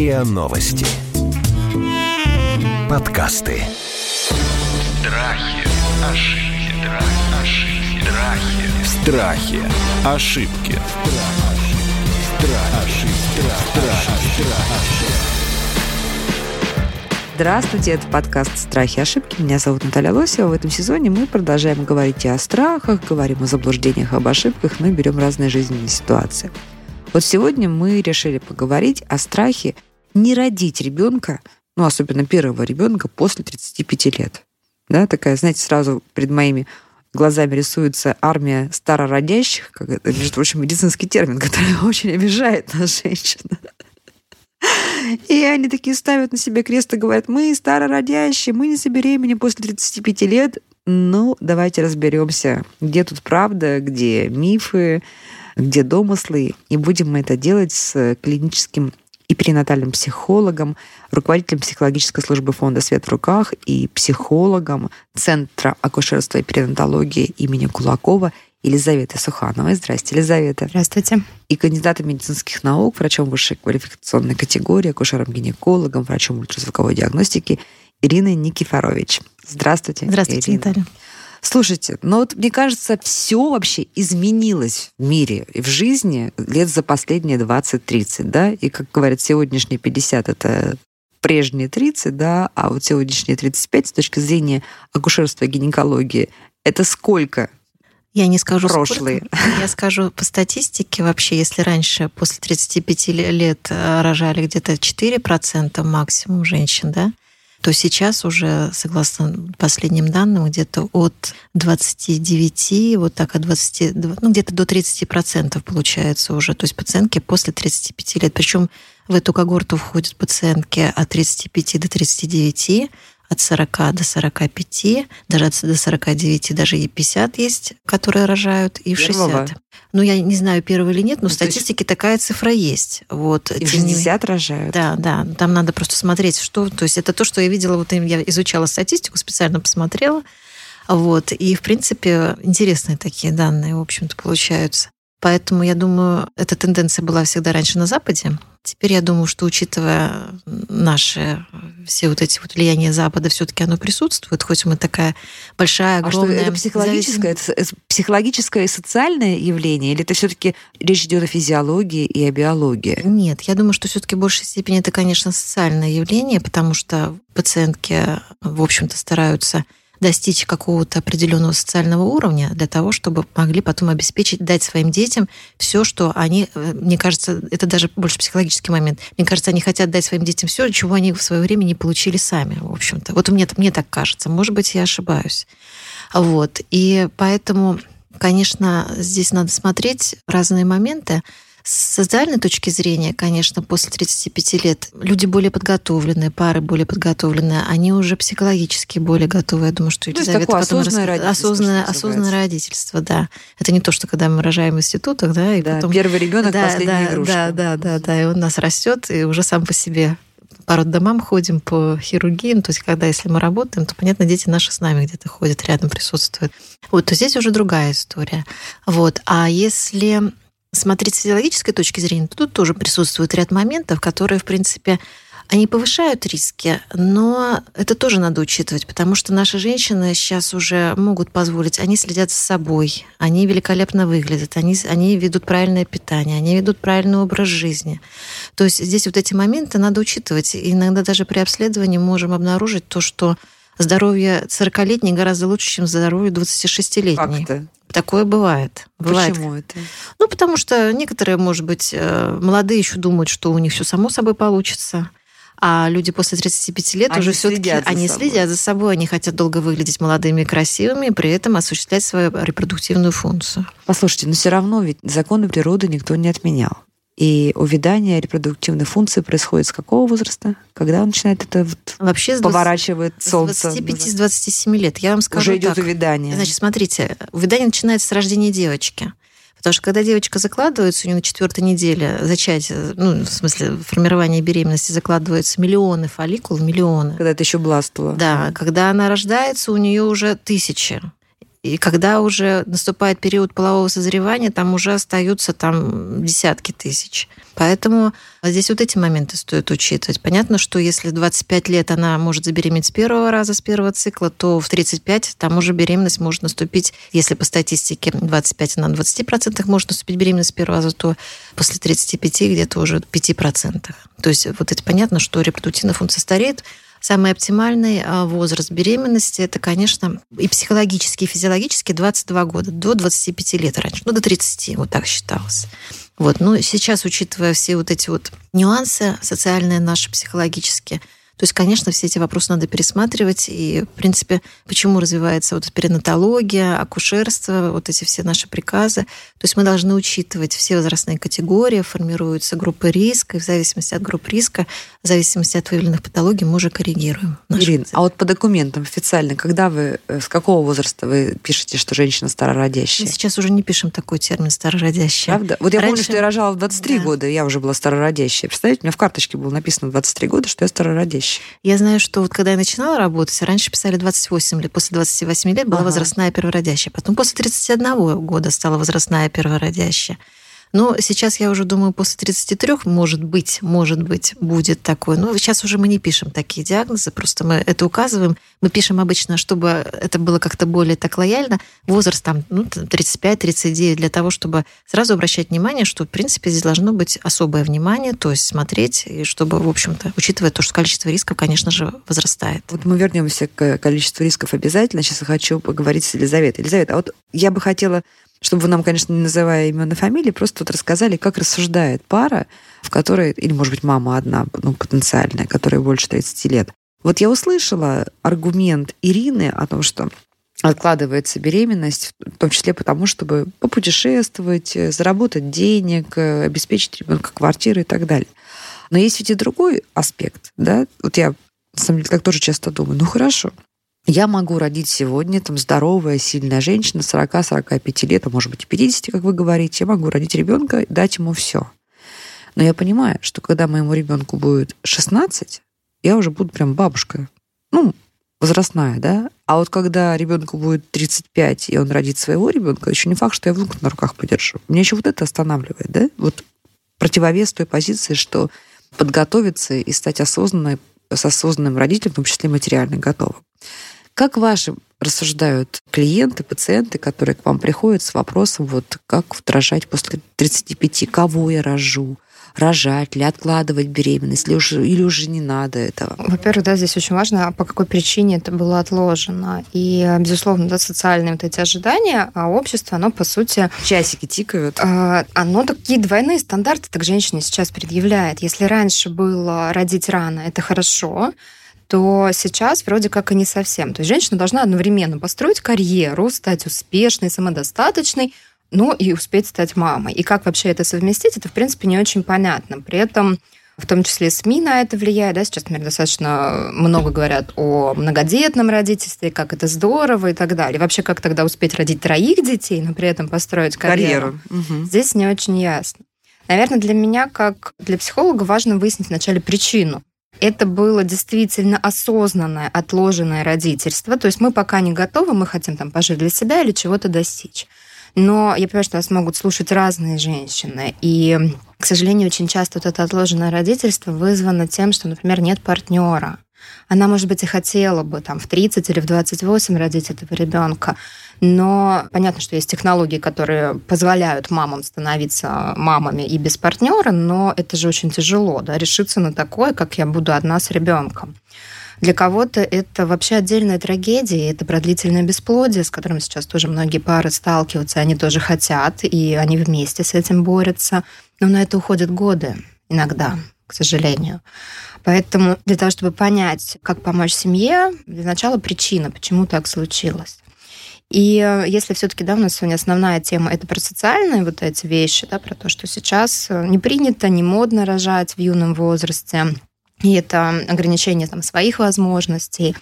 РИА Новости. Подкасты. Страхи, ошибки, ошибки, страхи. Страхи. Ошибки. Здравствуйте, это подкаст «Страхи и ошибки». Меня зовут Наталья Лосева. В этом сезоне мы продолжаем говорить и о страхах, говорим о заблуждениях, об ошибках, но и берем разные жизненные ситуации. Вот сегодня мы решили поговорить о страхе не родить ребенка, ну, особенно первого ребенка, после 35 лет. Да, такая, знаете, сразу перед моими глазами рисуется армия старородящих, как это, между прочим, медицинский термин, который очень обижает нас женщин. И они такие ставят на себе крест и говорят, мы старородящие, мы не забеременеем после 35 лет. Ну, давайте разберемся, где тут правда, где мифы, где домыслы. И будем мы это делать с клиническим и перинатальным психологом, руководителем психологической службы фонда «Свет в руках» и психологом Центра акушерства и перинатологии имени Кулакова Елизавета Суханова. Здрасте, Елизавета. Здравствуйте. И кандидатом медицинских наук, врачом высшей квалификационной категории, акушером-гинекологом, врачом ультразвуковой диагностики Ириной Никифорович. Здравствуйте. Здравствуйте, Ирина. Наталья. Слушайте, ну вот мне кажется, все вообще изменилось в мире и в жизни лет за последние 20-30, да? И, как говорят, сегодняшние 50 — это прежние 30, да, а вот сегодняшние 35 с точки зрения акушерства и гинекологии — это сколько Я не скажу прошлые. сколько. Я скажу по статистике вообще, если раньше после 35 лет э, рожали где-то 4% максимум женщин, да, то сейчас уже, согласно последним данным, где-то от 29, вот так от 20, ну где-то до 30% получается уже. То есть пациентки после 35 лет. Причем в эту когорту входят пациентки от 35 до 39, от 40 до 45, даже от до 49, даже и 50 есть, которые рожают, и в Первого? 60. Ну, я не знаю, первый или нет, но Ну, в то есть- статистике такая цифра есть. Вот. И в Тем не менее- 60 рожают. да, да, там надо просто смотреть, что, то есть это то, что я видела, вот я изучала статистику, специально посмотрела, вот, и, в принципе, интересные такие данные, в общем-то, получаются. Поэтому, я думаю, эта тенденция была всегда раньше на Западе. Теперь я думаю, что учитывая наши все вот эти вот влияния Запада, все-таки оно присутствует, хоть мы такая большая, А что, огромная... это психологическое, это с- психологическое и социальное явление, или это все-таки речь идет о физиологии и о биологии? Нет, я думаю, что все-таки в большей степени это, конечно, социальное явление, потому что пациентки, в общем-то, стараются достичь какого-то определенного социального уровня для того, чтобы могли потом обеспечить, дать своим детям все, что они, э, мне кажется, это даже больше психологический момент. Мне кажется, они хотят дать своим детям все, чего они в свое время не получили сами, в общем-то. Вот мне, мне так кажется. Может быть, я ошибаюсь. Вот. И поэтому, конечно, здесь надо смотреть разные моменты. С социальной точки зрения, конечно, после 35 лет люди более подготовленные, пары более подготовленные, они уже психологически более готовы. Я думаю, что То есть Елизавета такое потом осознанное расскажет. родительство, осознанное, осознанное родительство, да. Это не то, что когда мы рожаем в институтах, да, и Да, потом первый ребенок да, последняя да, игрушка. Да, да, да, да, и он нас растет и уже сам по себе по роддомам ходим, по хирургии, ну, то есть когда, если мы работаем, то, понятно, дети наши с нами где-то ходят, рядом присутствуют. Вот, то здесь уже другая история. Вот, а если смотреть с физиологической точки зрения, то тут тоже присутствует ряд моментов, которые, в принципе, они повышают риски, но это тоже надо учитывать, потому что наши женщины сейчас уже могут позволить, они следят за собой, они великолепно выглядят, они, они ведут правильное питание, они ведут правильный образ жизни. То есть здесь вот эти моменты надо учитывать. И иногда даже при обследовании можем обнаружить то, что здоровье 40-летней гораздо лучше, чем здоровье 26-летней. Как это? Такое бывает. бывает. Почему это? Ну, потому что некоторые, может быть, э, молодые еще думают, что у них все само собой получится. А люди после 35 лет Они уже все-таки они собой. следят за собой, они хотят долго выглядеть молодыми и красивыми, и при этом осуществлять свою репродуктивную функцию. Послушайте, но все равно ведь законы природы никто не отменял. И увядание репродуктивной функции происходит с какого возраста? Когда он начинает это вот Вообще 20 поворачивает с солнце? 25 с 27 лет. Я вам скажу Уже идет так. увядание. Значит, смотрите, увядание начинается с рождения девочки. Потому что когда девочка закладывается, у нее на четвертой неделе зачатие, ну, в смысле, формирование беременности закладываются миллионы фолликул, миллионы. Когда это еще бластвовало. Да, когда она рождается, у нее уже тысячи. И когда уже наступает период полового созревания, там уже остаются там десятки тысяч. Поэтому здесь вот эти моменты стоит учитывать. Понятно, что если 25 лет она может забеременеть с первого раза, с первого цикла, то в 35 там уже беременность может наступить, если по статистике 25 на 20% может наступить беременность с первого раза, то после 35 где-то уже 5%. То есть вот это понятно, что репродуктивная функция стареет, Самый оптимальный а, возраст беременности это, конечно, и психологически, и физиологически 22 года, до 25 лет раньше, ну, до 30, вот так считалось. Вот. Ну, сейчас, учитывая все вот эти вот нюансы социальные наши, психологические, то есть, конечно, все эти вопросы надо пересматривать. И, в принципе, почему развивается вот перинатология, акушерство, вот эти все наши приказы. То есть мы должны учитывать все возрастные категории, формируются группы риска, и в зависимости от групп риска, в зависимости от выявленных патологий, мы уже коррегируем. Ирина, а вот по документам официально, когда вы, э, с какого возраста вы пишете, что женщина старородящая? Мы сейчас уже не пишем такой термин старородящая. Правда? Вот я Раньше... помню, что я рожала в 23 да. года, я уже была старородящая. Представляете, у меня в карточке было написано 23 года, что я старородящая вещь. Я знаю, что вот когда я начинала работать, раньше писали 28 лет, после 28 лет была ага. возрастная первородящая, потом после 31 года стала возрастная первородящая. Но сейчас я уже думаю, после 33, может быть, может быть, будет такое. Но сейчас уже мы не пишем такие диагнозы, просто мы это указываем. Мы пишем обычно, чтобы это было как-то более так лояльно. Возраст там ну, 35-39 для того, чтобы сразу обращать внимание, что, в принципе, здесь должно быть особое внимание, то есть смотреть, и чтобы, в общем-то, учитывая то, что количество рисков, конечно же, возрастает. Вот мы вернемся к количеству рисков обязательно. Сейчас я хочу поговорить с Елизаветой. Елизавета, а вот я бы хотела чтобы вы нам, конечно, не называя именно фамилии, просто вот рассказали, как рассуждает пара, в которой, или, может быть, мама одна, ну, потенциальная, которая больше 30 лет. Вот я услышала аргумент Ирины о том, что откладывается беременность, в том числе потому, чтобы попутешествовать, заработать денег, обеспечить ребенка квартирой и так далее. Но есть ведь и другой аспект, да? Вот я, на самом деле, так тоже часто думаю, ну хорошо, я могу родить сегодня там здоровая, сильная женщина 40-45 лет, а может быть и 50, как вы говорите. Я могу родить ребенка и дать ему все. Но я понимаю, что когда моему ребенку будет 16, я уже буду прям бабушка. Ну, возрастная, да? А вот когда ребенку будет 35, и он родит своего ребенка, еще не факт, что я внука на руках подержу. Меня еще вот это останавливает, да? Вот противовес той позиции, что подготовиться и стать осознанной, с осознанным родителем, в том числе материально готовым. Как ваши рассуждают клиенты, пациенты, которые к вам приходят с вопросом, вот как рожать после 35, кого я рожу, рожать ли, откладывать беременность, или уже, или уже не надо этого? Во-первых, да, здесь очень важно, по какой причине это было отложено. И, безусловно, да, социальные вот эти ожидания, а общество, оно, по сути... Часики тикают. А, оно такие двойные стандарты так женщине сейчас предъявляет. Если раньше было родить рано, это хорошо, то сейчас вроде как и не совсем. То есть женщина должна одновременно построить карьеру, стать успешной, самодостаточной, ну и успеть стать мамой. И как вообще это совместить, это, в принципе, не очень понятно. При этом в том числе СМИ на это влияет. Да? Сейчас, например, достаточно много говорят о многодетном родительстве, как это здорово и так далее. Вообще, как тогда успеть родить троих детей, но при этом построить карьеру. карьеру. Угу. Здесь не очень ясно. Наверное, для меня, как для психолога, важно выяснить вначале причину это было действительно осознанное, отложенное родительство. То есть мы пока не готовы, мы хотим там пожить для себя или чего-то достичь. Но я понимаю, что нас могут слушать разные женщины. И, к сожалению, очень часто вот это отложенное родительство вызвано тем, что, например, нет партнера. Она, может быть, и хотела бы там в 30 или в 28 родить этого ребенка, но понятно, что есть технологии, которые позволяют мамам становиться мамами и без партнера, но это же очень тяжело, да, решиться на такое, как я буду одна с ребенком. Для кого-то это вообще отдельная трагедия, это продлительное бесплодие, с которым сейчас тоже многие пары сталкиваются, они тоже хотят, и они вместе с этим борются. Но на это уходят годы иногда, к сожалению. Поэтому для того, чтобы понять, как помочь семье, для начала причина, почему так случилось. И э, если все-таки, да, у нас сегодня основная тема это про социальные вот эти вещи, да, про то, что сейчас э, не принято, не модно рожать в юном возрасте, и это ограничение там своих возможностей,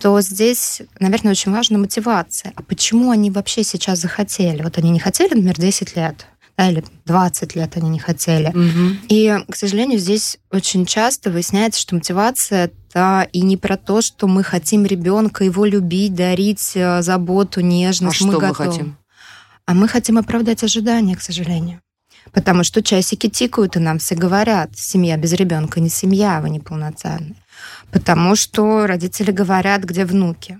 то здесь, наверное, очень важна мотивация. А почему они вообще сейчас захотели? Вот они не хотели, например, 10 лет, или 20 лет они не хотели. Угу. И, к сожалению, здесь очень часто выясняется, что мотивация это и не про то, что мы хотим ребенка его любить, дарить э, заботу, нежность. А мы что мы готовы. хотим? А мы хотим оправдать ожидания, к сожалению. Потому что часики тикают, и нам все говорят, семья без ребенка не семья, вы неполноценны. Потому что родители говорят, где внуки.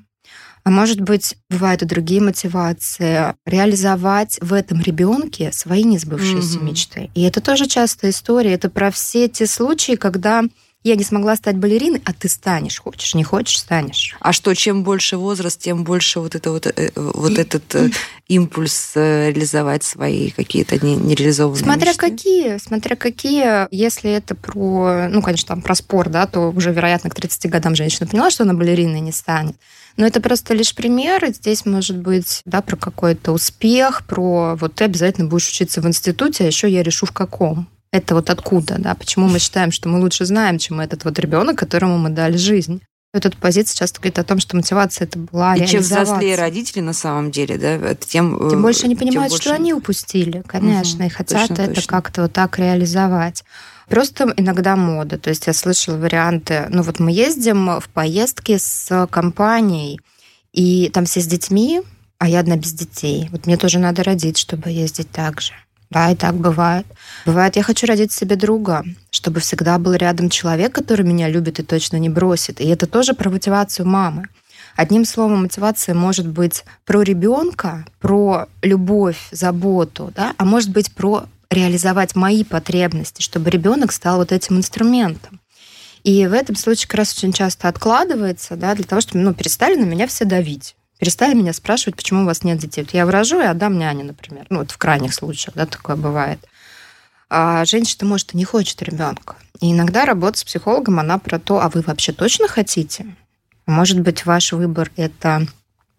А может быть, бывают и другие мотивации. Реализовать в этом ребенке свои несбывшиеся Мгм. мечты. И это тоже частая история. Это про все те случаи, когда я не смогла стать балериной, а ты станешь. Хочешь, не хочешь, станешь. А что, чем больше возраст, тем больше вот, это вот, э, вот этот э, импульс э, реализовать свои какие-то не- нереализованные Смотря мечты? какие, смотря какие, если это про, ну, конечно, там про спор, да, то уже, вероятно, к 30 годам женщина поняла, что она балериной не станет. Но это просто лишь пример, и здесь может быть, да, про какой-то успех, про вот ты обязательно будешь учиться в институте, а еще я решу в каком. Это вот откуда, да, почему мы считаем, что мы лучше знаем, чем этот вот ребенок, которому мы дали жизнь. Вот эта позиция часто говорит о том, что мотивация это была И чем взрослее родители на самом деле, да, тем... э, Тем больше они понимают, больше- что они упустили, конечно, Мгм, и хотят точно, это как-то вот так реализовать. Просто иногда мода. То есть я слышала варианты, ну вот мы ездим в поездки с компанией, и там все с детьми, а я одна без детей. Вот мне тоже надо родить, чтобы ездить так же. Да, и так бывает. Бывает, я хочу родить себе друга, чтобы всегда был рядом человек, который меня любит и точно не бросит. И это тоже про мотивацию мамы. Одним словом, мотивация может быть про ребенка, про любовь, заботу, да, а может быть про реализовать мои потребности, чтобы ребенок стал вот этим инструментом. И в этом случае как раз очень часто откладывается, да, для того, чтобы ну, перестали на меня все давить. Перестали меня спрашивать, почему у вас нет детей. Вот я выражу и отдам няне, например. Ну, вот в крайних случаях, да, такое бывает. А женщина, может, и не хочет ребенка. И иногда работа с психологом, она про то, а вы вообще точно хотите? Может быть, ваш выбор – это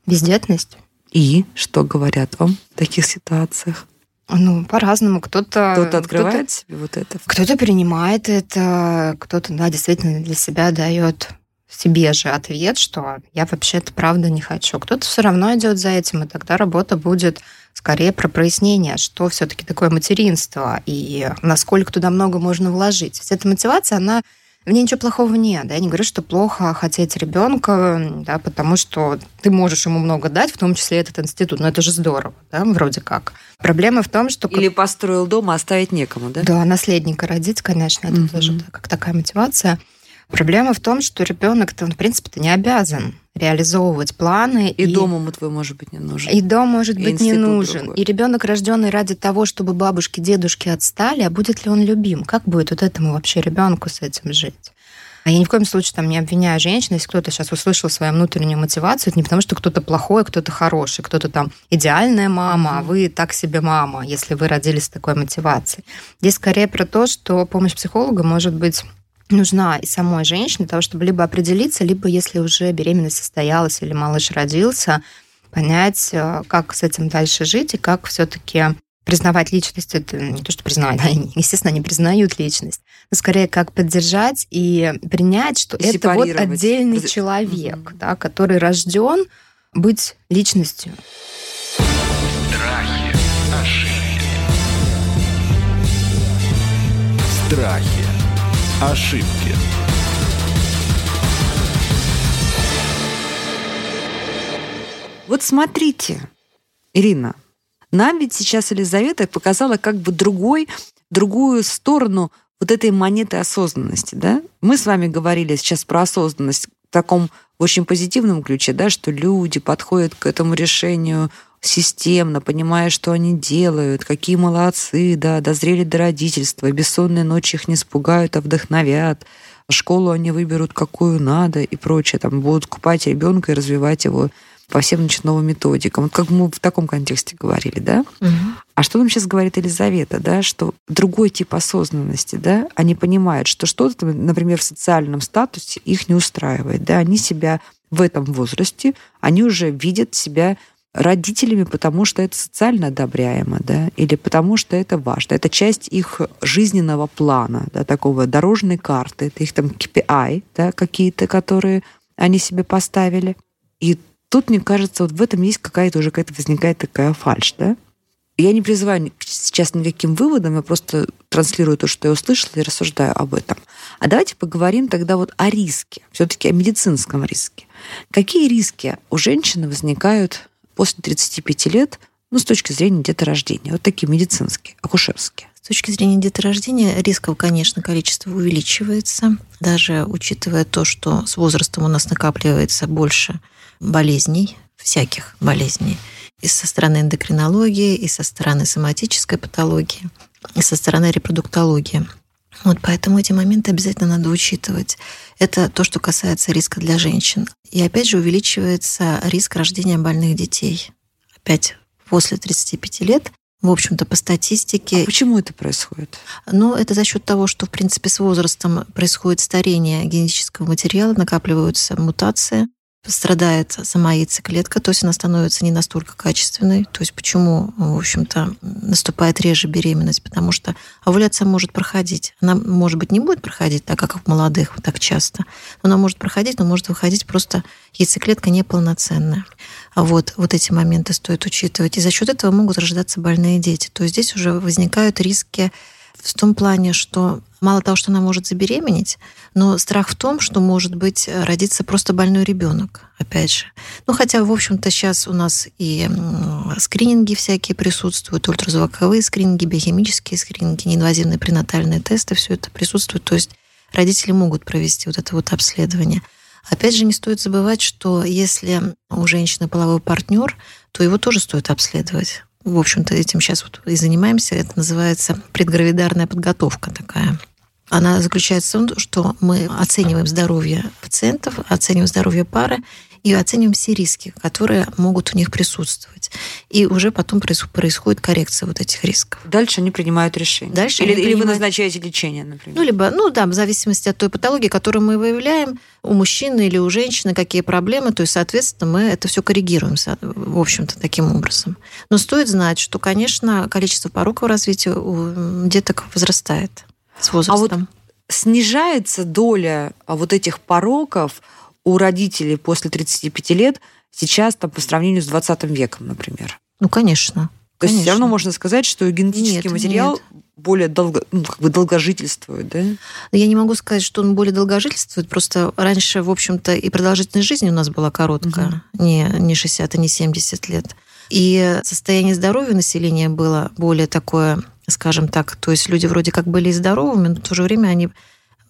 бездетность? И что говорят вам в таких ситуациях? Ну, по-разному. Кто-то... Кто-то открывает себе вот это? Кто-то принимает это, кто-то, да, действительно для себя дает себе же ответ, что я вообще это правда не хочу. Кто-то все равно идет за этим, и тогда работа будет скорее про прояснение, что все-таки такое материнство и насколько туда много можно вложить. Ведь эта мотивация, она в ней ничего плохого нет. Да? Я не говорю, что плохо хотеть ребенка, да, потому что ты можешь ему много дать, в том числе этот институт. Но это же здорово, да, вроде как. Проблема в том, что... Или построил дом, а оставить некому, да? Да, наследника родить, конечно, это Мгм. тоже как такая мотивация. Проблема в том, что ребенок-то, он, в принципе-то, не обязан реализовывать планы. И, дом ему твой, может быть, не нужен. И дом может И быть не нужен. другой. И ребенок, рожденный ради того, чтобы бабушки, дедушки отстали, а будет ли он любим? Как будет вот этому вообще ребенку с этим жить? А я ни в коем случае там не обвиняю женщин, если кто-то сейчас услышал свою внутреннюю мотивацию, это не потому, что кто-то плохой, кто-то хороший, кто-то там идеальная мама, а вы так себе мама, если вы родились с такой мотивацией. Здесь скорее про то, что помощь психолога может быть нужна и самой женщине для того, чтобы либо определиться, либо если уже беременность состоялась или малыш родился, понять, э, как с этим дальше жить и как все-таки признавать личность. Это не то, что признавать, они, естественно, не признают личность, но скорее как поддержать и принять, что И это вот отдельный Раз- человек, Мгм. да, который рожден быть личностью. Страхи, ошибки, Страхи. Ошибки. Вот смотрите, Ирина, нам ведь сейчас Елизавета показала как бы другой, другую сторону вот этой монеты осознанности, да? Мы с вами говорили сейчас про осознанность в таком очень позитивном ключе, да, что люди подходят к этому решению системно, понимая, что они делают, какие молодцы, да, дозрели до родительства, бессонные ночи их не испугают, а вдохновят, школу они выберут какую надо и прочее, там будут купать ребенка и развивать его по всем новым методикам. Вот как мы в таком контексте говорили, да? А что нам сейчас говорит Елизавета, да, что другой тип осознанности, да, они понимают, что что-то, например, в социальном статусе их не устраивает, да, они себя в этом возрасте, они уже видят себя родителями, потому что это социально одобряемо, да, или потому что это важно. Это часть их жизненного плана, да, такого дорожной карты, это их там KPI, да, какие-то, которые они себе поставили. И тут, мне кажется, вот в этом есть какая-то уже какая-то возникает такая фальшь, да? Я не призываю сейчас никаким выводом, я просто транслирую то, что я услышала и рассуждаю об этом. А давайте поговорим тогда вот о риске, все-таки о медицинском риске. Какие риски у женщины возникают после 35 лет, ну, с точки зрения деторождения? Вот такие медицинские, акушерские. С точки зрения деторождения рисков, конечно, количество увеличивается, даже учитывая то, что с возрастом у нас накапливается больше болезней, всяких болезней, и со стороны эндокринологии, и со стороны соматической патологии, и со стороны репродуктологии. Вот поэтому эти моменты обязательно надо учитывать. Это то, что касается риска для женщин. И опять же увеличивается риск рождения больных детей. Опять после 35 лет в общем-то, по статистике... А почему это происходит? Ну, это за счет того, что, в принципе, с возрастом происходит старение генетического материала, накапливаются мутации, страдает сама яйцеклетка, то есть она становится не настолько качественной. То есть почему, в общем-то, наступает реже беременность? Потому что овуляция может проходить. Она, может быть, не будет проходить так, как в молодых, так часто. Она может проходить, но может выходить просто яйцеклетка неполноценная. А вот, вот эти моменты стоит учитывать. И за счет этого могут рождаться больные дети. То есть здесь уже возникают риски в том плане, что мало того, что она может забеременеть, но страх в том, что может быть родиться просто больной ребенок, опять же. Ну, хотя, в общем-то, сейчас у нас и скрининги всякие присутствуют, ультразвуковые скрининги, биохимические скрининги, неинвазивные пренатальные тесты, все это присутствует. То есть родители могут провести вот это вот обследование. Опять же, не стоит забывать, что если у женщины половой партнер, то его тоже стоит обследовать в общем-то, этим сейчас вот и занимаемся. Это называется предгравидарная подготовка такая. Она заключается в том, что мы оцениваем здоровье пациентов, оцениваем здоровье пары и оцениваем все риски, которые могут у них присутствовать. И уже потом происходит коррекция вот этих рисков. Дальше они принимают решение. Дальше или, или принимают... вы назначаете лечение, например. Ну, либо, ну да, в зависимости от той патологии, которую мы выявляем, у мужчины или у женщины какие проблемы, то есть, соответственно, мы это все коррегируем, в общем-то, таким образом. Но стоит знать, что, конечно, количество пороков развития у деток возрастает с возрастом. А вот снижается доля а, вот этих пороков у родителей после 35 лет сейчас там по сравнению с 20 веком, например? Ну, конечно. То конечно. есть все равно можно сказать, что генетический нет, материал нет. более долго, ну, как бы долгожительствует, да? Я не могу сказать, что он более долгожительствует. Просто раньше, в общем-то, и продолжительность жизни у нас была короткая. Угу. Не, не 60, а не 70 лет. И состояние здоровья населения было более такое, скажем так, то есть люди вроде как были здоровыми, но в то же время они,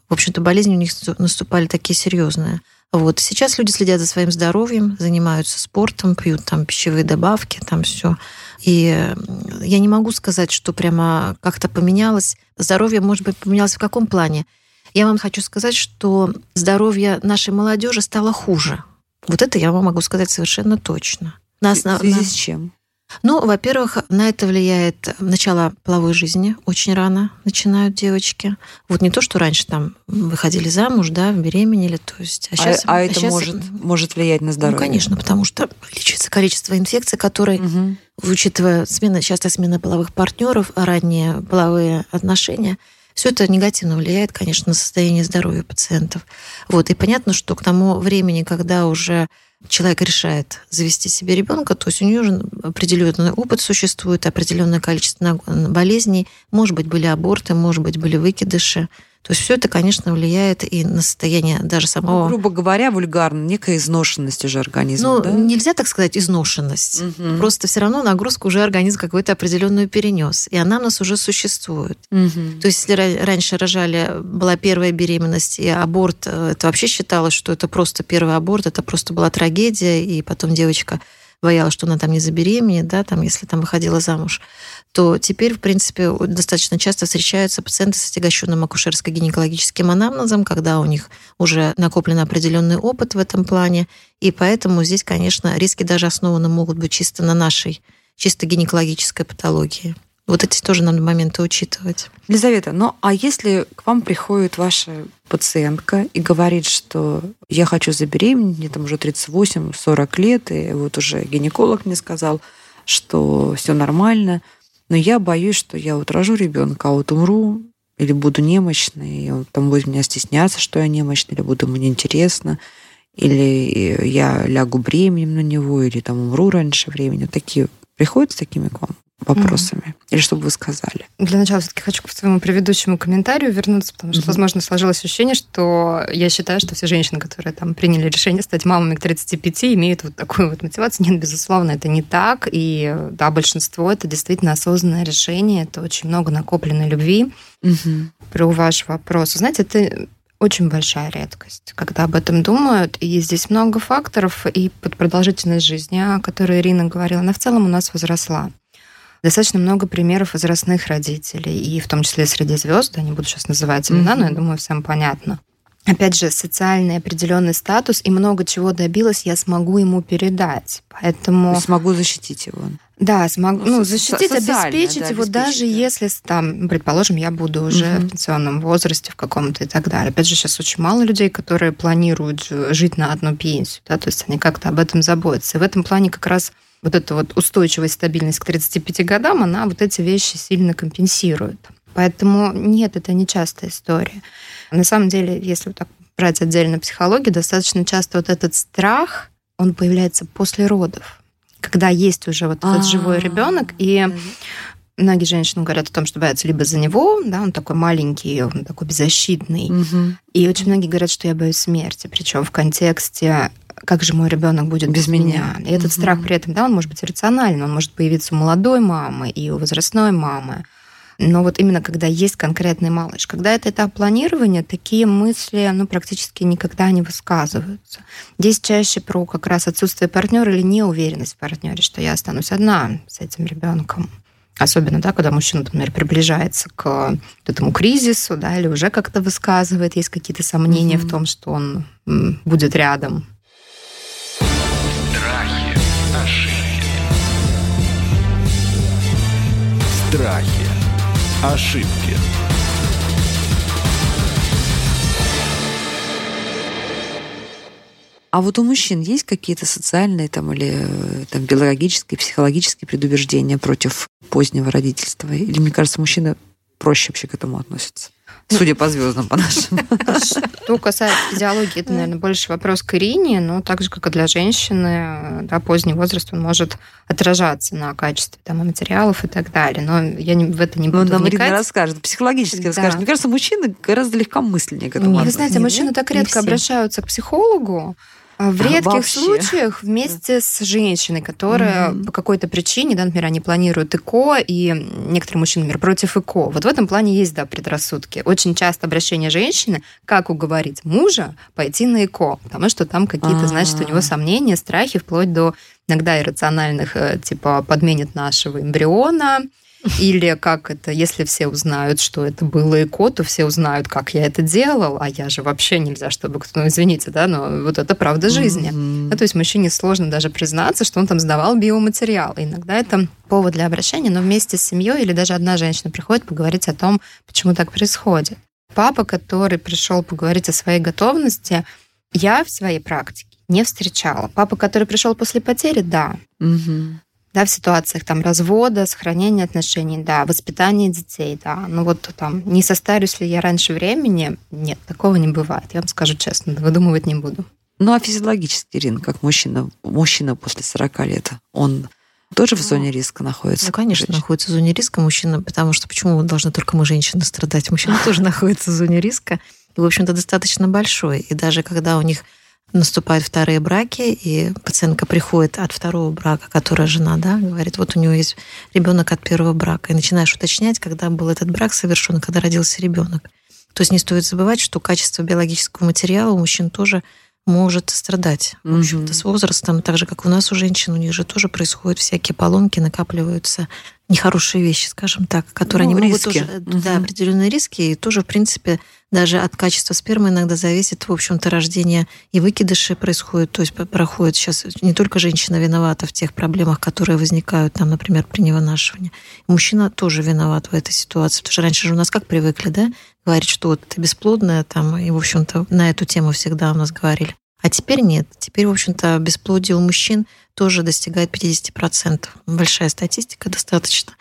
в общем-то, болезни у них наступали такие серьезные. Вот. Сейчас люди следят за своим здоровьем, занимаются спортом, пьют там пищевые добавки, там все. И я не могу сказать, что прямо как-то поменялось. Здоровье, может быть, поменялось в каком плане? Я вам хочу сказать, что здоровье нашей молодежи стало хуже. Вот это я вам могу сказать совершенно точно. На основ... В связи с чем? Ну, во-первых, на это влияет начало половой жизни. Очень рано начинают девочки. Вот не то, что раньше там выходили замуж, да, беременели, то есть... А, сейчас, а, а это сейчас... может, может влиять на здоровье? Ну, конечно, потому что увеличивается количество инфекций, которые, угу. учитывая смена, часто смена половых партнеров, ранние половые отношения, все это негативно влияет, конечно, на состояние здоровья пациентов. Вот. И понятно, что к тому времени, когда уже человек решает завести себе ребенка, то есть у нее уже определенный опыт существует, определенное количество болезней, может быть, были аборты, может быть, были выкидыши. То есть все это, конечно, влияет и на состояние даже самого... Ну, грубо говоря, вульгарно, некая изношенность уже организма. Ну, да? нельзя так сказать изношенность. Угу. Просто все равно нагрузку уже организм какую-то определенную перенес. И она у нас уже существует. Угу. То есть, если раньше рожали, была первая беременность, и аборт, э, это вообще считалось, что это просто первый аборт, это просто была трагедия, и потом девочка боялась, что она там не забеременеет, да, там, если там выходила замуж то теперь, в принципе, достаточно часто встречаются пациенты с отягощенным акушерско-гинекологическим анамнезом, когда у них уже накоплен определенный опыт в этом плане, и поэтому здесь, конечно, риски даже основаны могут быть чисто на нашей чисто гинекологической патологии. Вот эти тоже надо моменты учитывать. Елизавета, ну а если к вам приходит ваша пациентка и говорит, что я хочу забеременеть, мне там уже 38-40 лет, и вот уже гинеколог мне сказал, что все нормально – но я боюсь, что я вот рожу ребенка, а вот умру, или буду немощной, и он там будет меня стесняться, что я немощная, или буду ему неинтересно, или я лягу бременем на него, или там умру раньше времени. Такие приходят с такими к вам вопросами? Или что бы вы сказали? Для начала все-таки хочу к своему предыдущему комментарию вернуться, потому что, Мгм. возможно, сложилось ощущение, что я считаю, что все женщины, которые там приняли решение стать мамами к 35, имеют вот такую вот мотивацию. Нет, безусловно, это не так. И да, большинство это действительно осознанное решение, это очень много накопленной любви. Мгм. Про ваш вопрос. Знаете, это очень большая редкость, когда об этом думают. И здесь много факторов. И под продолжительность жизни, о которой Ирина говорила, она в целом у нас возросла. Достаточно много примеров возрастных родителей, и в том числе среди звезд, я не буду сейчас называть имена, но я думаю, всем понятно. Опять же, социальный определенный статус и много чего добилась, я смогу ему передать. То Поэтому Смогу защитить его. да, смогу, Ну, ну, защитить, обеспечить да, его, обеспечить, даже да. если, там, предположим, я буду уже Мгм. в пенсионном возрасте в каком-то и так далее. Опять же, сейчас очень мало людей, которые планируют жить на одну пенсию, да, то есть они как-то об этом заботятся. И в этом плане как раз вот эта вот устойчивость, стабильность к 35 годам, она вот эти вещи сильно компенсирует. Поэтому нет, это не частая история. На самом деле, если вот так брать отдельно психологию, достаточно часто вот этот страх, он появляется после родов, когда есть уже вот этот живой А, ребенок, и многие женщины говорят о том, что боятся либо за него, да, он такой маленький, он такой беззащитный, и очень многие говорят, что я боюсь смерти, причем в контексте как же мой ребенок будет Без без, меня. меня. И этот страх при этом, да, он может быть рациональный, он может появиться у молодой мамы и у возрастной мамы. Но вот именно когда есть конкретный малыш, когда это этап планирования, такие мысли ну, практически никогда не высказываются. Здесь чаще про как раз отсутствие партнера или неуверенность в партнере, что я останусь одна с этим ребенком. Особенно, да, когда мужчина, например, приближается к этому кризису, да, или уже как-то высказывает, есть какие-то сомнения Мгм. в том, что он будет рядом. Страхи. Ошибки. А вот у мужчин есть какие-то социальные там, или э, там, биологические, психологические предубеждения против позднего родительства? Или, мне кажется, мужчины проще вообще к этому относятся? Судя по звездам, по нашим. Что касается физиологии, это, наверное, больше вопрос к Ирине, но так же, как и для женщины, да, поздний возраст, он может отражаться на качестве там, и материалов и так далее. Но я не, в это не Ну, буду нам Ирина расскажет, психологически Да. расскажет. Мне кажется, мужчины гораздо легкомысленнее к этому Вы относятся. знаете, Нет? мужчины так редко обращаются к психологу. А В А, редких вообще. случаях вместе с женщиной, которая Мгм. по какой-то причине, да, например, они планируют ЭКО, и некоторые мужчины, например, против ЭКО. Вот в этом плане есть, да, предрассудки. Очень часто обращение женщины, как уговорить мужа пойти на ЭКО, потому что там какие-то, значит, у А. него сомнения, страхи, вплоть до иногда иррациональных, э, типа, подменит нашего эмбриона, или как это, если все узнают, что это было ЭКО, то все узнают, как я это делал, а я же вообще нельзя, чтобы кто, ну, извините, да, но вот это правда жизни. Мгм. Ну, то есть мужчине сложно даже признаться, что он там сдавал биоматериал. Иногда это повод для обращения, но вместе с семьей или даже одна женщина приходит поговорить о том, почему так происходит. Папа, который пришел поговорить о своей готовности, я в своей практике не встречала. Папа, который пришел после потери, да. Мгм. Да, в ситуациях там развода, сохранения отношений, да, воспитания детей, да. Ну вот там, не состарюсь ли я раньше времени? Нет, такого не бывает. Я вам скажу честно, выдумывать не буду. Ну, а физиологически, Ирина, как мужчина, мужчина после 40 лет, он тоже в Ну, зоне риска находится? Ну, конечно, Женщина? находится в зоне риска мужчина, потому что почему должны только мы, женщины, страдать? Мужчина тоже находится в зоне риска, и, в общем-то, достаточно большой. И даже когда у них наступают вторые браки, и пациентка приходит от второго брака, которая жена, да, говорит, вот у нее есть ребенок от первого брака, и начинаешь уточнять, когда был этот брак совершен, когда родился ребенок. То есть не стоит забывать, что качество биологического материала у мужчин тоже может страдать. В общем-то, с возрастом, так же, как у нас у женщин, у них же тоже происходят всякие поломки, накапливаются нехорошие вещи, скажем так, которые Ну, они могут риски. тоже, да, Мгм. определенные риски, и тоже, в принципе, даже от качества спермы иногда зависит, в общем-то, рождение и выкидыши происходит, то есть п- проходит сейчас не только женщина виновата в тех проблемах, которые возникают, там, например, при невынашивании. Мужчина тоже виноват в этой ситуации, потому что раньше же у нас как привыкли, да, говорить, что вот ты бесплодная, там, и, в общем-то, на эту тему всегда у нас говорили. А теперь нет. Теперь, в общем-то, бесплодие у мужчин тоже достигает 50%. Большая статистика достаточно.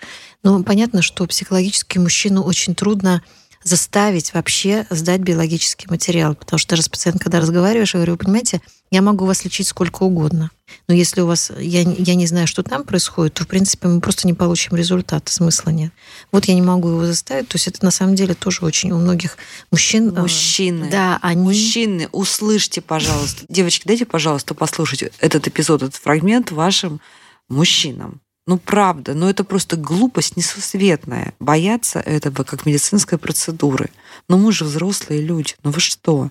Но понятно, что психологически мужчину очень трудно заставить вообще сдать биологический материал. Потому что даже с пациентом, когда разговариваешь, я говорю, вы понимаете, я могу вас лечить сколько угодно. Но если у вас, я, я не знаю, что там происходит, то, в принципе, мы просто не получим результата, смысла нет. Вот я не могу его заставить. То есть это на самом деле тоже очень у многих мужчин... Э, Мужчины. Да, они... Мужчины, услышьте, пожалуйста. Девочки, дайте, пожалуйста, послушать этот эпизод, этот фрагмент вашим мужчинам. Ну, правда, но это просто глупость несусветная. Бояться этого как медицинской процедуры. Но мы же взрослые люди. Ну вы что?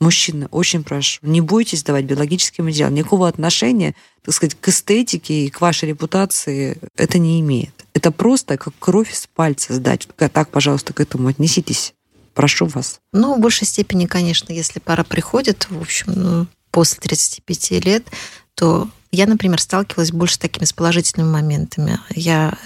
Мужчины, очень прошу, не бойтесь давать биологический материал. Никакого отношения, так сказать, к эстетике и к вашей репутации это не имеет. Это просто как кровь из пальца сдать. Так, пожалуйста, к этому отнеситесь. Прошу вас. Ну, в большей степени, конечно, если пара приходит, в общем, ну, после 35 лет, то я, например, сталкивалась больше с такими с положительными моментами. Я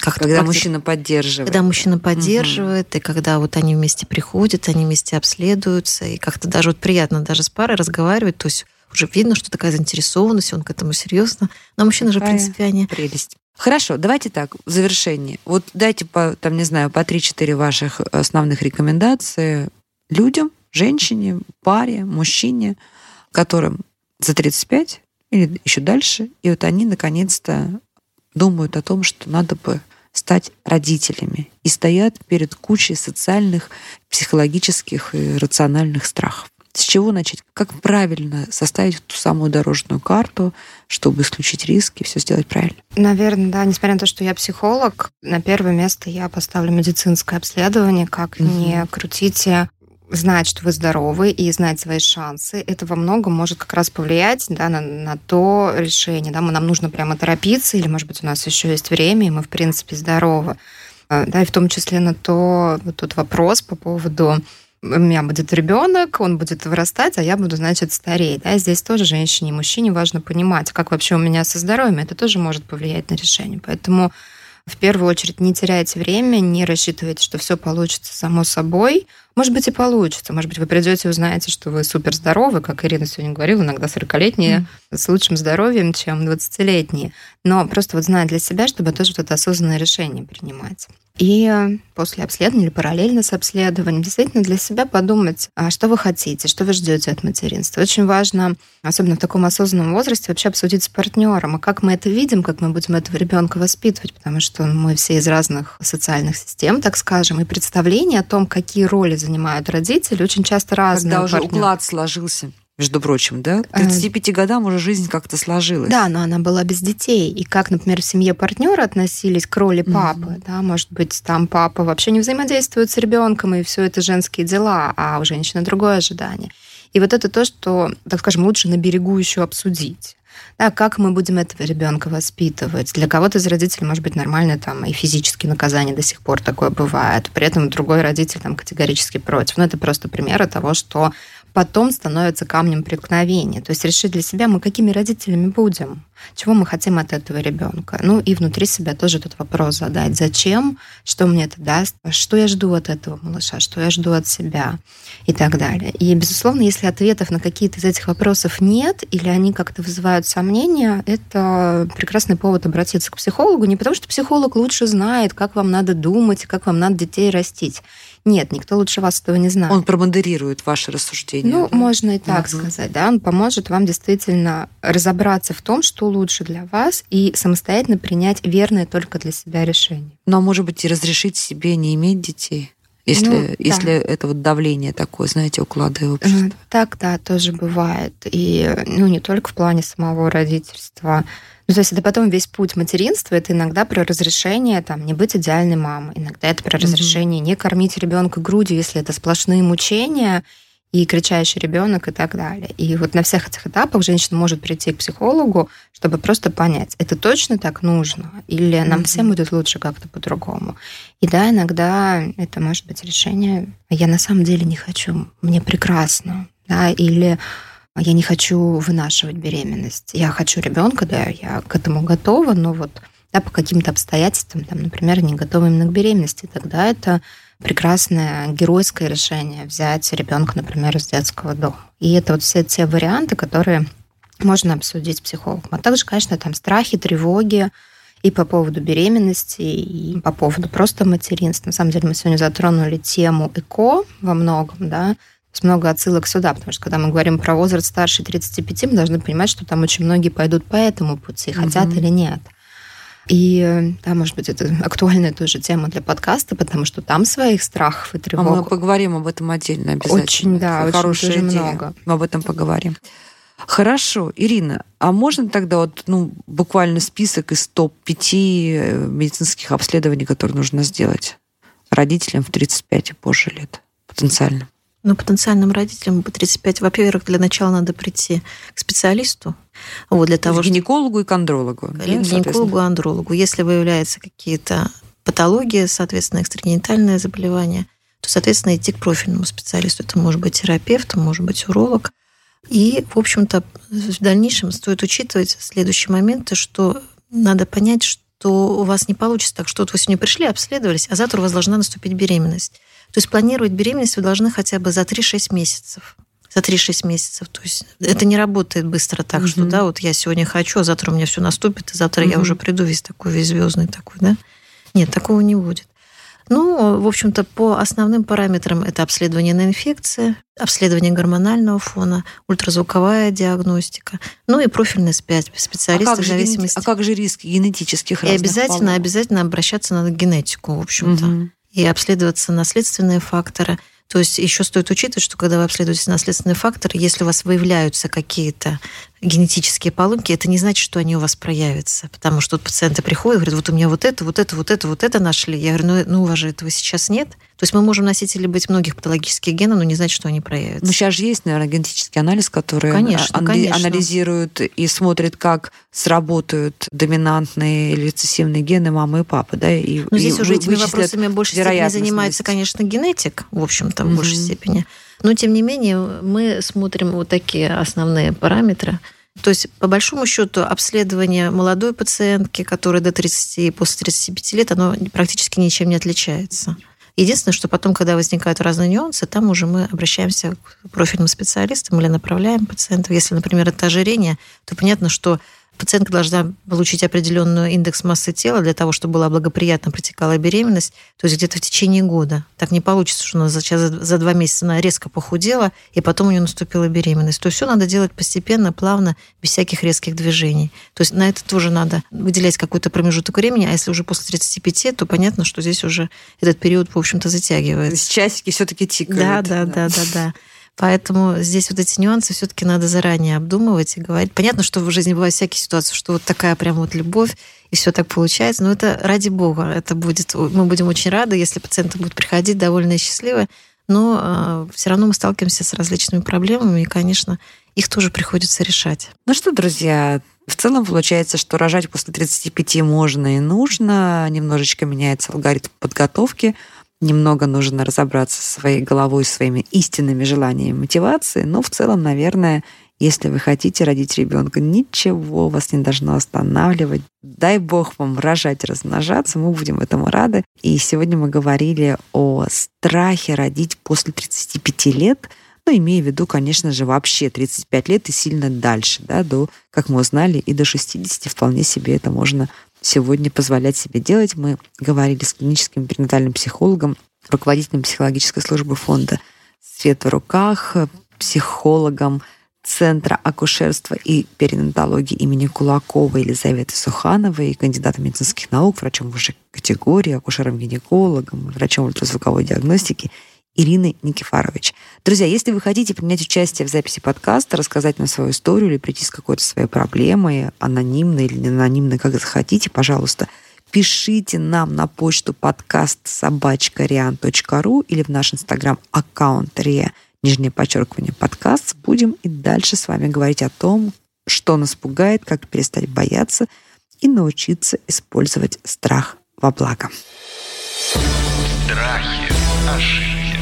как когда мужчина поддерживает. Когда мужчина поддерживает, угу. и когда вот они вместе приходят, они вместе обследуются, и как-то даже вот приятно даже с парой разговаривать, то есть уже видно, что такая заинтересованность, он к этому серьезно. Но мужчины же, в принципе, они... Прелесть. Хорошо, давайте так, в завершении. Вот дайте по, там, не знаю, по 3-4 ваших основных рекомендации людям, женщине, паре, мужчине, которым за 35 или еще дальше. И вот они наконец-то думают о том, что надо бы стать родителями и стоят перед кучей социальных, психологических и рациональных страхов. С чего начать? Как правильно составить ту самую дорожную карту, чтобы исключить риски, все сделать правильно? Наверное, да. Несмотря на то, что я психолог, на первое место я поставлю медицинское обследование. Как угу. не крутите знать, что вы здоровы и знать свои шансы, это во многом может как раз повлиять да, на, на то решение. Да, нам нужно прямо торопиться, или, может быть, у нас еще есть время, и мы, в принципе, здоровы. А, да, и в том числе на то, вот тут вопрос по поводу у меня будет ребенок, он будет вырастать, а я буду, значит, стареть. Да? Здесь тоже женщине и мужчине важно понимать, как вообще у меня со здоровьем. Это тоже может повлиять на решение. Поэтому в первую очередь не теряйте время, не рассчитывайте, что все получится само собой. Может быть, и получится. Может быть, вы придете и узнаете, что вы супер здоровы, как Ирина сегодня говорила, иногда 40-летние mm. с лучшим здоровьем, чем 20-летние. Но просто вот знать для себя, чтобы тоже вот это осознанное решение принимать. И после обследования или параллельно с обследованием действительно для себя подумать, а что вы хотите, что вы ждете от материнства. Очень важно, особенно в таком осознанном возрасте, вообще обсудить с партнером, а как мы это видим, как мы будем этого ребенка воспитывать, потому что мы все из разных социальных систем, так скажем, и представление о том, какие роли занимают родители, очень часто разные. Когда уже уклад сложился между прочим, да? К 35 годам уже жизнь как-то сложилась. Да, но она была без детей. И как, например, в семье партнера относились к роли папы, mm-hmm. да, может быть, там папа вообще не взаимодействует с ребенком, и все это женские дела, а у женщины другое ожидание. И вот это то, что, так скажем, лучше на берегу еще обсудить. Да, как мы будем этого ребенка воспитывать? Для кого-то из родителей может быть нормально там и физические наказания до сих пор такое бывает. При этом другой родитель там категорически против. Но это просто примеры того, что потом становится камнем преткновения. То есть решить для себя, мы какими родителями будем, чего мы хотим от этого ребенка. Ну и внутри себя тоже этот вопрос задать. Зачем? Что мне это даст? Что я жду от этого малыша? Что я жду от себя? И так далее. И, безусловно, если ответов на какие-то из этих вопросов нет, или они как-то вызывают сомнения, это прекрасный повод обратиться к психологу. Не потому, что психолог лучше знает, как вам надо думать, как вам надо детей растить. Нет, никто лучше вас этого не знает. Он промодерирует ваши рассуждения. Ну, да? можно и так угу. сказать, да. Он поможет вам действительно разобраться в том, что лучше для вас, и самостоятельно принять верное только для себя решение. Ну, а может быть, и разрешить себе не иметь детей? Если, ну, если да. это вот давление такое, знаете, уклады общества. Так, да, тоже бывает. И ну, не только в плане самого родительства, ну, то есть это потом весь путь материнства, это иногда про разрешение там, не быть идеальной мамой, иногда это про разрешение mm-hmm. не кормить ребенка грудью, если это сплошные мучения, и кричащий ребенок и так далее. И вот на всех этих этапах женщина может прийти к психологу, чтобы просто понять, это точно так нужно, или нам mm-hmm. всем будет лучше как-то по-другому. И да, иногда это может быть решение, «А я на самом деле не хочу, мне прекрасно, да, или я не хочу вынашивать беременность. Я хочу ребенка, да, я к этому готова, но вот да, по каким-то обстоятельствам, там, например, не готова именно к беременности, тогда это прекрасное геройское решение взять ребенка, например, из детского дома. И это вот все те варианты, которые можно обсудить с психологом. А также, конечно, там страхи, тревоги, и по поводу беременности, и по поводу просто материнства. На самом деле мы сегодня затронули тему ЭКО во многом, да, есть много отсылок сюда, потому что когда мы говорим про возраст старше 35, мы должны понимать, что там очень многие пойдут по этому пути, хотят угу. или нет. И да, может быть, это актуальная тоже тема для подкаста, потому что там своих страхов и тревог. А мы поговорим об этом отдельно обязательно. Очень, да, очень хорошая идея. много. Мы об этом поговорим. Хорошо, Ирина, а можно тогда вот, ну, буквально список из топ-5 э, медицинских обследований, которые нужно сделать родителям в 35 и позже лет потенциально? Ну, потенциальным родителям по 35, во-первых, для начала надо прийти к специалисту. Вот, для того, к гинекологу и к андрологу. К гинекологу и андрологу. Если выявляются какие-то патологии, соответственно, экстрагенитальное заболевание, то, соответственно, идти к профильному специалисту. Это может быть терапевт, может быть уролог. И, в общем-то, в дальнейшем стоит учитывать следующие моменты, что надо понять, что у вас не получится так, что вот вы сегодня пришли, обследовались, а завтра у вас должна наступить беременность. То есть планировать беременность вы должны хотя бы за 3-6 месяцев. За 3-6 месяцев. То есть это не работает быстро так, угу. что да, вот я сегодня хочу, а завтра у меня все наступит, и завтра угу. я уже приду весь такой, весь звездный такой, да? Нет, такого не будет. Ну, в общем-то, по основным параметрам это обследование на инфекции, обследование гормонального фона, ультразвуковая диагностика, ну и профильный специалист а в зависимости. Генети... А как же риски генетических И обязательно, полов? обязательно обращаться на генетику, в общем-то. Угу и обследоваться наследственные факторы. То есть еще стоит учитывать, что когда вы обследуете наследственные факторы, если у вас выявляются какие-то генетические поломки, это не значит, что они у вас проявятся. Потому что тут пациенты приходят и говорят, вот у меня вот это, вот это, вот это, вот это нашли. Я говорю, ну, ну у вас же этого сейчас нет. То есть мы можем носители быть многих патологических генов, но не значит, что они проявятся. Ну, сейчас же есть, наверное, генетический анализ, который конечно, ан- конечно. анализирует и смотрит, как сработают доминантные или рецессивные гены мамы и папы. Да, и, но здесь и уже этими вопросами больше степени занимается, конечно, генетик, в общем-то, в большей степени. Но, тем не менее, мы смотрим вот такие основные параметры. То есть, по большому счету, обследование молодой пациентки, которая до 30 и после 35 лет, оно практически ничем не отличается. Единственное, что потом, когда возникают разные нюансы, там уже мы обращаемся к профильным специалистам или направляем пациентов. Если, например, это ожирение, то понятно, что пациентка должна получить определенную индекс массы тела для того, чтобы была благоприятно протекала беременность, то есть где-то в течение года. Так не получится, что она за, за два месяца она резко похудела, и потом у нее наступила беременность. То есть все надо делать постепенно, плавно, без всяких резких движений. То есть на это тоже надо выделять какой-то промежуток времени, а если уже после 35, то понятно, что здесь уже этот период, в общем-то, затягивается. Часики все-таки тикают. Да, да, да, да, да. Поэтому здесь вот эти нюансы все-таки надо заранее обдумывать и говорить. Понятно, что в жизни бывают всякие ситуации, что вот такая прям вот любовь, и все так получается. Но это ради бога, это будет, мы будем очень рады, если пациенты будут приходить довольны и счастливы. Но э, а, все равно мы сталкиваемся с различными проблемами, и, конечно, их тоже приходится решать. Ну что, друзья, в целом получается, что рожать после 35 можно и нужно. Немножечко меняется алгоритм подготовки немного нужно разобраться со своей головой, своими истинными желаниями, мотивацией, но в целом, наверное, если вы хотите родить ребенка, ничего вас не должно останавливать. Дай бог вам рожать, размножаться, мы будем этому рады. И сегодня мы говорили о страхе родить после 35 лет, ну, имея в виду, конечно же, вообще 35 лет и сильно дальше, да, до, как мы узнали, и до 60 вполне себе это можно сегодня позволять себе делать. Мы говорили с клиническим перинатальным психологом, руководителем психологической службы фонда «Свет в руках», психологом Центра акушерства и перинатологии имени Кулакова Елизаветы Сухановой, кандидатом медицинских наук, врачом высшей категории, акушером-гинекологом, врачом ультразвуковой диагностики Ирины Никифарович. Друзья, если вы хотите принять участие в записи подкаста, рассказать нам свою историю или прийти с какой-то своей проблемой, анонимно или не анонимно, как захотите, пожалуйста, пишите нам на почту подкаст собачка.риан.ру или в наш инстаграм-аккаунт РИА, нижнее подчеркивание подкаст. Будем и дальше с вами говорить о том, что нас пугает, как перестать бояться и научиться использовать страх во благо. Страхи, ошибки.